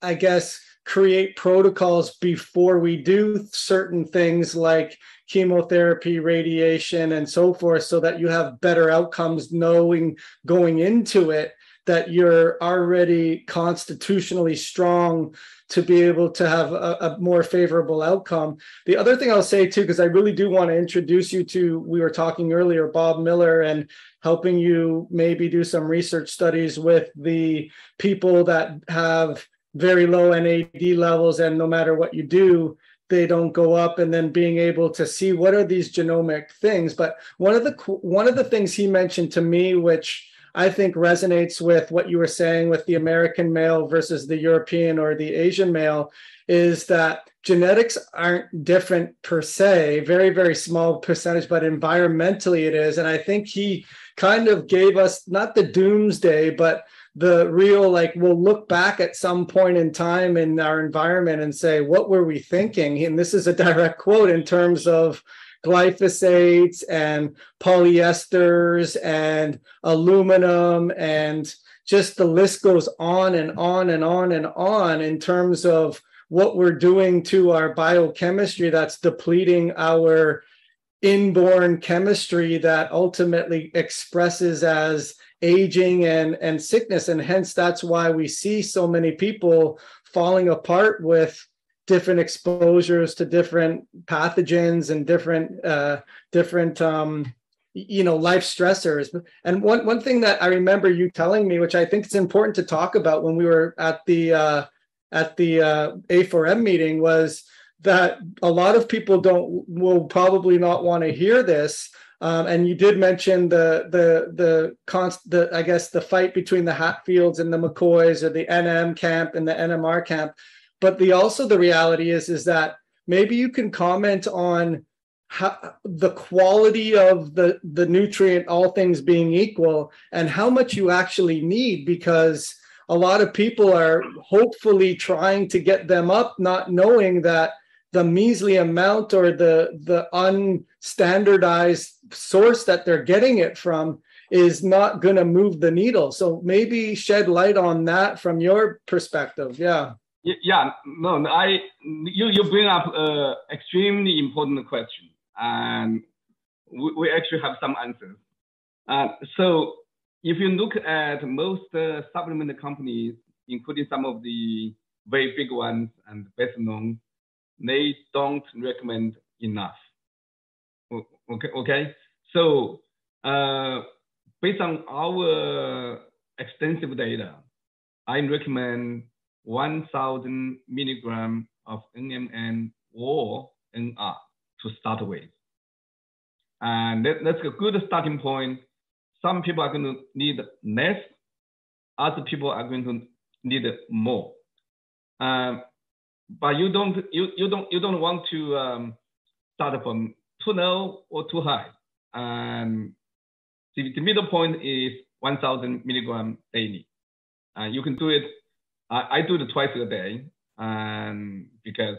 I guess, create protocols before we do certain things like chemotherapy, radiation, and so forth, so that you have better outcomes knowing going into it that you're already constitutionally strong to be able to have a, a, more favorable outcome. The other thing I'll say too, because I really do want to introduce you to, we were talking earlier, Bob Miller, and helping you maybe do some research studies with the people that have very low NAD levels, and no matter what you do, they don't go up and then being able to see what are these genomic things but one of the one of the things he mentioned to me which I think resonates with what you were saying with the American male versus the European or the Asian male is that genetics aren't different per se, very, very small percentage, but environmentally it is. And I think he kind of gave us not the doomsday, but the real like we'll look back at some point in time in our environment and say what were we thinking and this is a direct quote in terms of glyphosates and polyesters and aluminum and just the list goes on and on and on and on in terms of what we're doing to our biochemistry that's depleting our inborn chemistry that ultimately expresses as aging and, and sickness. And hence, that's why we see so many people falling apart with different exposures to different pathogens and different uh, different um, you know life stressors and one one thing that i remember you telling me which i think is important to talk about when we were at the uh, at the uh, a4m meeting was that a lot of people don't will probably not want to hear this um, and you did mention the the the const the I guess the fight between the Hatfields and the McCoys or the NM camp and the NMR camp. But the also the reality is is that maybe you can comment on how, the quality of the the nutrient, all things being equal, and how much you actually need because a lot of people are hopefully trying to get them up, not knowing that the measly amount or the the unstandardized source that they're getting it from is not going to move the needle. So maybe shed light on that from your perspective. Yeah. Yeah, no, I you you bring up an extremely important question, and we, we actually have some answers. Uh, so if you look at most uh, supplement companies, including some of the very big ones and best known, they don't recommend enough. Okay, okay. So uh, based on our extensive data, I recommend 1,000 milligram of NMN or NR to start with. And that, that's a good starting point. Some people are going to need less, other people are going to need more. Um, but you don't you, you don't you don't want to um, start from too low or too high. Um, the, the middle point is 1,000 milligram daily. Uh, you can do it I, I do it twice a day um, because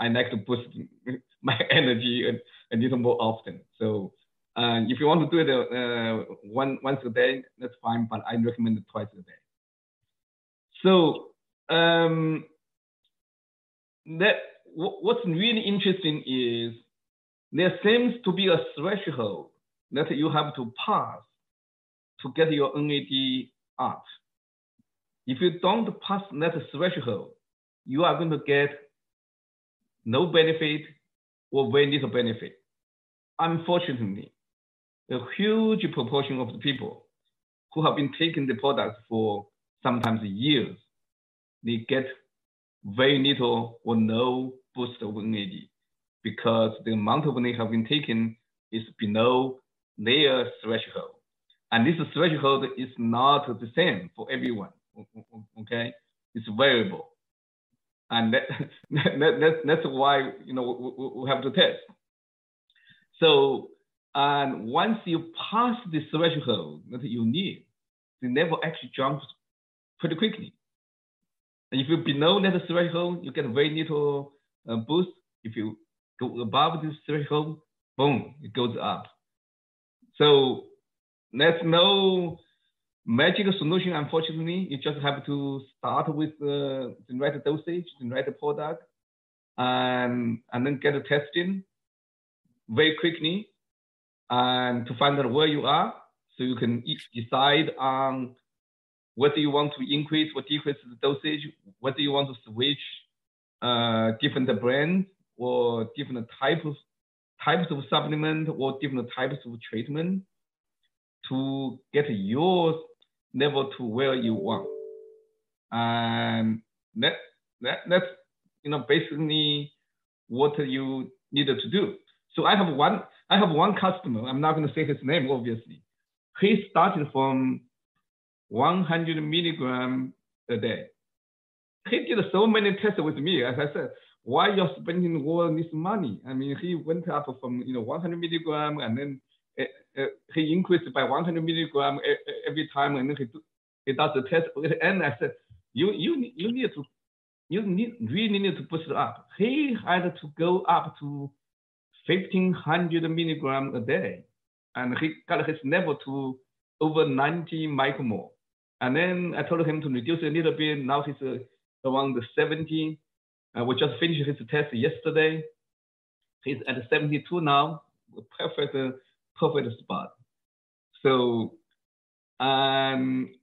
I like to boost my energy a, a little more often. So uh, if you want to do it uh, one once a day, that's fine, but I recommend it twice a day. So um, that what's really interesting is there seems to be a threshold that you have to pass to get your NAD up. If you don't pass that threshold, you are going to get no benefit or very little benefit. Unfortunately, a huge proportion of the people who have been taking the product for sometimes years, they get very little or no boost of NAD because the amount of NAD have been taken is below their threshold. And this threshold is not the same for everyone okay? It's variable. And that, that, that, that's why, you know, we, have to test. So, and once you pass the threshold that you need, the level actually jumps pretty quickly. And if you're below that threshold, you get very little uh, boost. If you go above this threshold, boom, it goes up. So there's no magic solution, unfortunately. You just have to start with uh, the right dosage, the right product, and, and then get a testing very quickly and to find out where you are so you can decide on whether you want to increase or decrease the dosage, whether you want to switch uh, different brands or different type of types of supplement or different types of treatment to get your level to where you want. And that, that that's you know basically what you needed to do. So I have one I have one customer. I'm not going to say his name, obviously. He started from 100 milligram a day. He did so many tests with me. As I said, why you're spending all this money? I mean, he went up from you know 100 milligram and then uh, uh, he increased by 100 milligram every time, and he he does the test. And I said, you you you need to you need really need to push it up. He had to go up to 1500 milligram a day, and he got his level to over 90 micromole. And then I told him to reduce a little bit. Now he's uh, around the 70. Uh, we just finished his test yesterday. He's at 72 now, perfect, uh, perfect spot. So, um,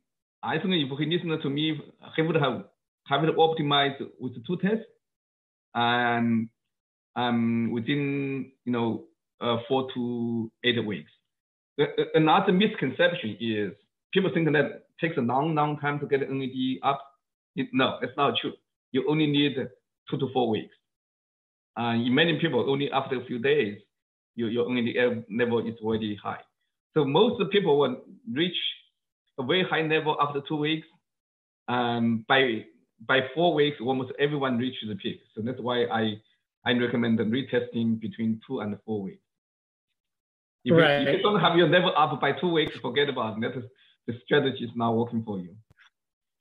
I think if he listened to me, he would have have it optimized with two tests, and um, within you know uh, four to eight weeks. Another misconception is people think that it takes a long, long time to get NAD up. It, no, it's not true. You only need two to four weeks. Uh, in many people, only after a few days, your, your level is already high. So most people will reach a very high level after two weeks. Um, by by four weeks, almost everyone reaches the peak. So that's why I I recommend the retesting between two and four weeks. If, right. you, if you don't have your level up by two weeks, forget about it. That is, the strategy is not working for you.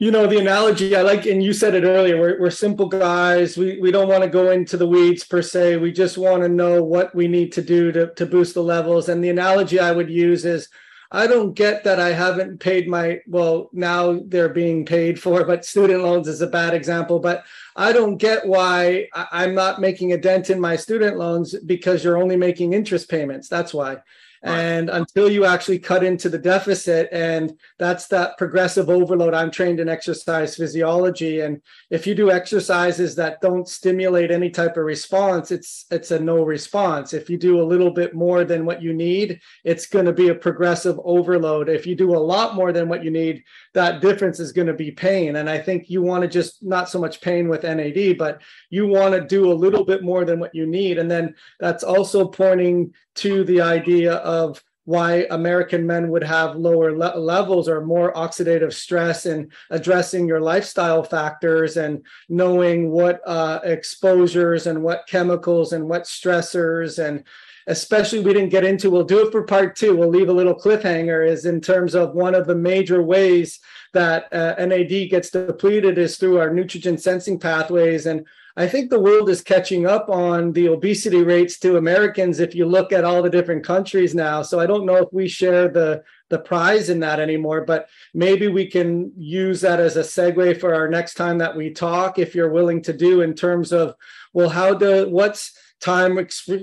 You know, the analogy I like, and you said it earlier, we're, we're simple guys. We, we don't want to go into the weeds per se. We just want to know what we need to do to, to boost the levels. And the analogy I would use is I don't get that I haven't paid my, well, now they're being paid for, but student loans is a bad example. But I don't get why I'm not making a dent in my student loans because you're only making interest payments. That's why. And until you actually cut into the deficit, and that's that progressive overload. I'm trained in exercise physiology, and if you do exercises that don't stimulate any type of response, it's it's a no response. If you do a little bit more than what you need, it's going to be a progressive overload. If you do a lot more than what you need, that difference is going to be pain. And I think you want to just not so much pain with NAD, but you want to do a little bit more than what you need. And then that's also pointing to the idea of why American men would have lower le- levels or more oxidative stress and addressing your lifestyle factors and knowing what uh, exposures and what chemicals and what stressors and especially we didn't get into we'll do it for part two we'll leave a little cliffhanger is in terms of one of the major ways that uh, nad gets depleted is through our nutrient sensing pathways and I think the world is catching up on the obesity rates to Americans if you look at all the different countries now. So I don't know if we share the the prize in that anymore, but maybe we can use that as a segue for our next time that we talk if you're willing to do in terms of well how do what's time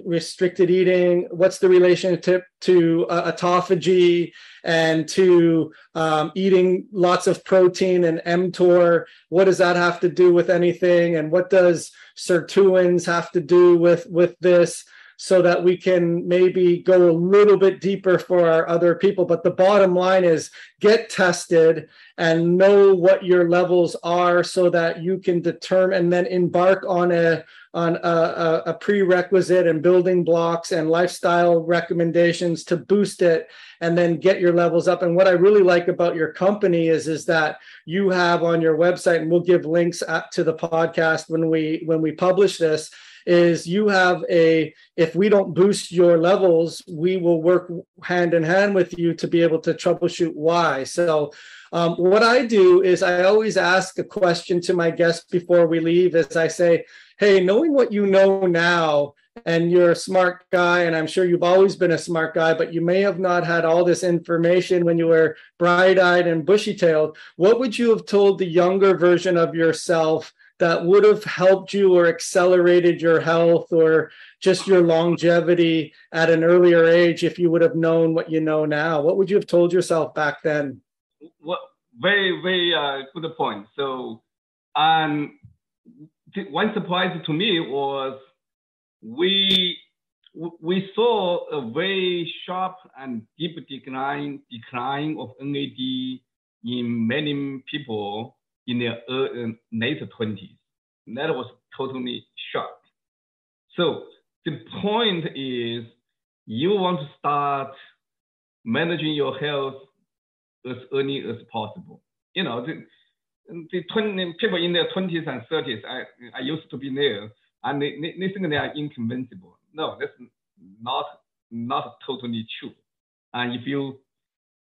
restricted eating what's the relationship to uh, autophagy and to um, eating lots of protein and mTOR. What does that have to do with anything? And what does sirtuins have to do with with this? So that we can maybe go a little bit deeper for our other people. But the bottom line is get tested and know what your levels are so that you can determine and then embark on a on a, a, prerequisite and building blocks and lifestyle recommendations to boost it and then get your levels up. And what i really like about your company is is that you have on your website and we'll give links uh, to the podcast when we when we publish this is you have a if we don't boost your levels we will work hand in hand with you to be able to troubleshoot why. So um, what i do is i always ask a question to my guests before we leave as i say hey knowing what you know now and you're a smart guy and i'm sure you've always been a smart guy but you may have not had all this information when you were bright-eyed and bushy-tailed what would you have told the younger version of yourself that would have helped you or accelerated your health or just your longevity at an earlier age if you would have known what you know now? What would you have told yourself back then? Very very uh, good point. So um one surprise to me was we we saw a very sharp and deep decline decline of NAD in many people in their uh, early, late 20s. That was totally shocked. So the point is you want to start managing your health as early as possible. You know, the, the 20, people in their 20s and 30s, I, I used to be there and they, they, they think they are invincible. No, that's not not totally true. And if you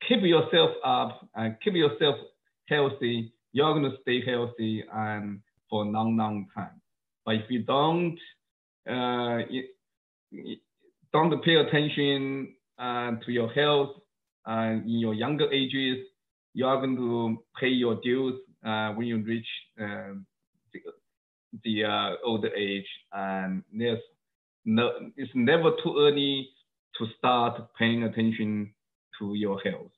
keep yourself up and keep yourself healthy, you're going to stay healthy and for a long, long time. But if you don't, uh, don't pay attention uh, to your health uh, in your younger ages, you are going to pay your dues uh, when you reach uh, the uh, older age, and there's no, it's never too early to start paying attention to your health.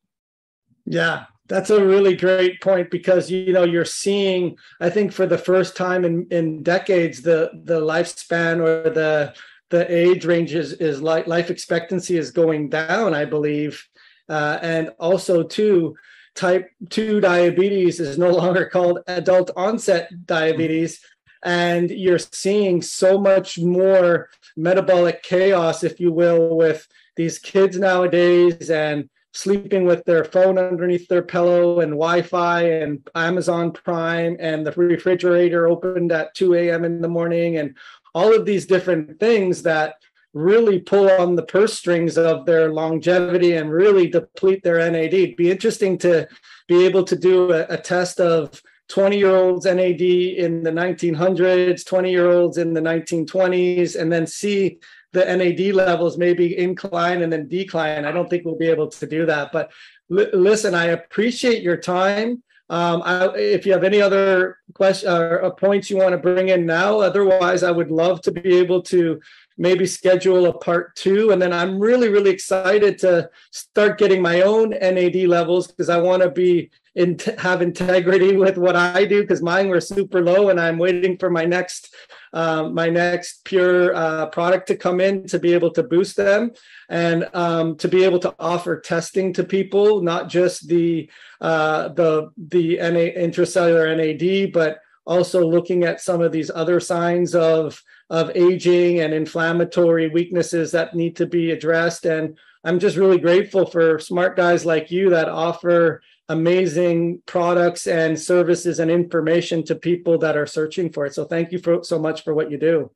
Yeah, that's a really great point because you know you're seeing, I think for the first time in in decades, the the lifespan or the the age range is, is like life expectancy is going down, I believe, uh, and also too type 2 diabetes is no longer called adult onset diabetes. And you're seeing so much more metabolic chaos if you will with these kids nowadays and sleeping with their phone underneath their pillow and wi-fi and amazon prime and the refrigerator opened at 2 a.m in the morning and all of these different things that really pull on the purse strings of their longevity and really deplete their nad It'd be interesting to be able to do a, a test of 20 year olds NAD in the 1900s, 20 year olds in the 1920s, and then see the NAD levels maybe incline and then decline. I don't think we'll be able to do that. But l- listen, I appreciate your time. Um, I, if you have any other questions or uh, points you want to bring in now, otherwise, I would love to be able to maybe schedule a part two. And then I'm really, really excited to start getting my own NAD levels because I want to be in, have integrity with what I do because mine were super low, and I'm waiting for my next um, my next pure uh, product to come in to be able to boost them and um, to be able to offer testing to people, not just the uh, the the NA, intracellular NAD, but also looking at some of these other signs of of aging and inflammatory weaknesses that need to be addressed. And I'm just really grateful for smart guys like you that offer amazing products and services and information to people that are searching for it. So thank you for so much for what you do.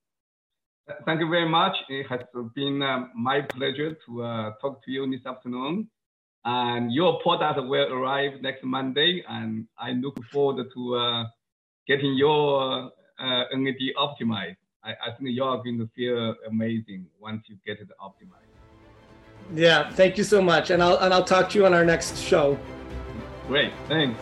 Thank you very much. It has been uh, my pleasure to uh, talk to you this afternoon. And your product will arrive next Monday, and I look forward to uh, getting your uh, NAD optimized. I, I think you are going to feel amazing once you get it optimized. Yeah, thank you so much, and I'll and I'll talk to you on our next show. Great, thanks.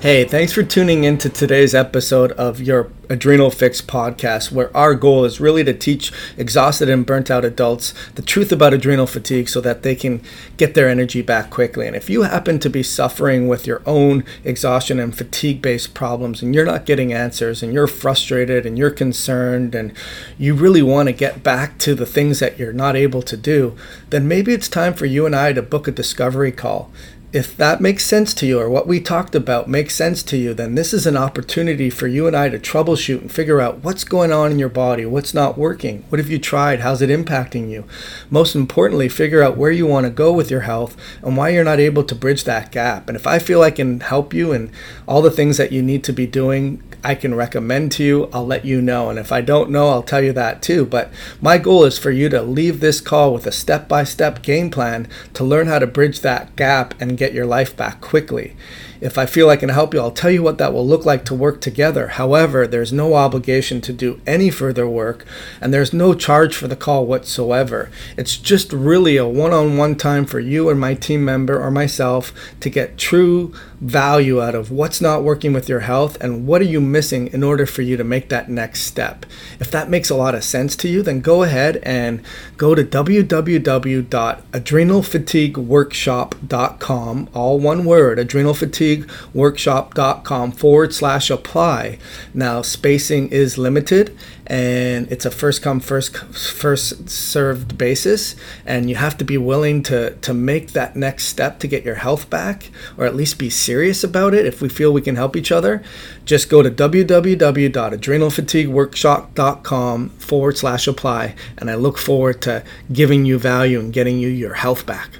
Hey, thanks for tuning in to today's episode of your Adrenal Fix podcast, where our goal is really to teach exhausted and burnt out adults the truth about adrenal fatigue so that they can get their energy back quickly. And if you happen to be suffering with your own exhaustion and fatigue based problems and you're not getting answers and you're frustrated and you're concerned and you really want to get back to the things that you're not able to do, then maybe it's time for you and I to book a discovery call if that makes sense to you or what we talked about makes sense to you, then this is an opportunity for you and I to troubleshoot and figure out what's going on in your body, what's not working, what have you tried, how's it impacting you. Most importantly, figure out where you want to go with your health and why you're not able to bridge that gap. And if I feel I can help you and all the things that you need to be doing, I can recommend to you, I'll let you know. And if I don't know, I'll tell you that too. But my goal is for you to leave this call with a step by step game plan to learn how to bridge that gap and get your life back quickly. If I feel I can help you, I'll tell you what that will look like to work together. However, there's no obligation to do any further work, and there's no charge for the call whatsoever. It's just really a one on one time for you and my team member or myself to get true value out of what's not working with your health and what are you missing in order for you to make that next step. If that makes a lot of sense to you, then go ahead and go to www.adrenalfatigueworkshop.com, all one word, adrenalfatigueworkshop.com forward slash apply. Now, spacing is limited and it's a first come first first served basis and you have to be willing to to make that next step to get your health back or at least be serious about it if we feel we can help each other. Just go to www.adrenalfatigueworkshop.com forward slash apply and i look forward to giving you value and getting you your health back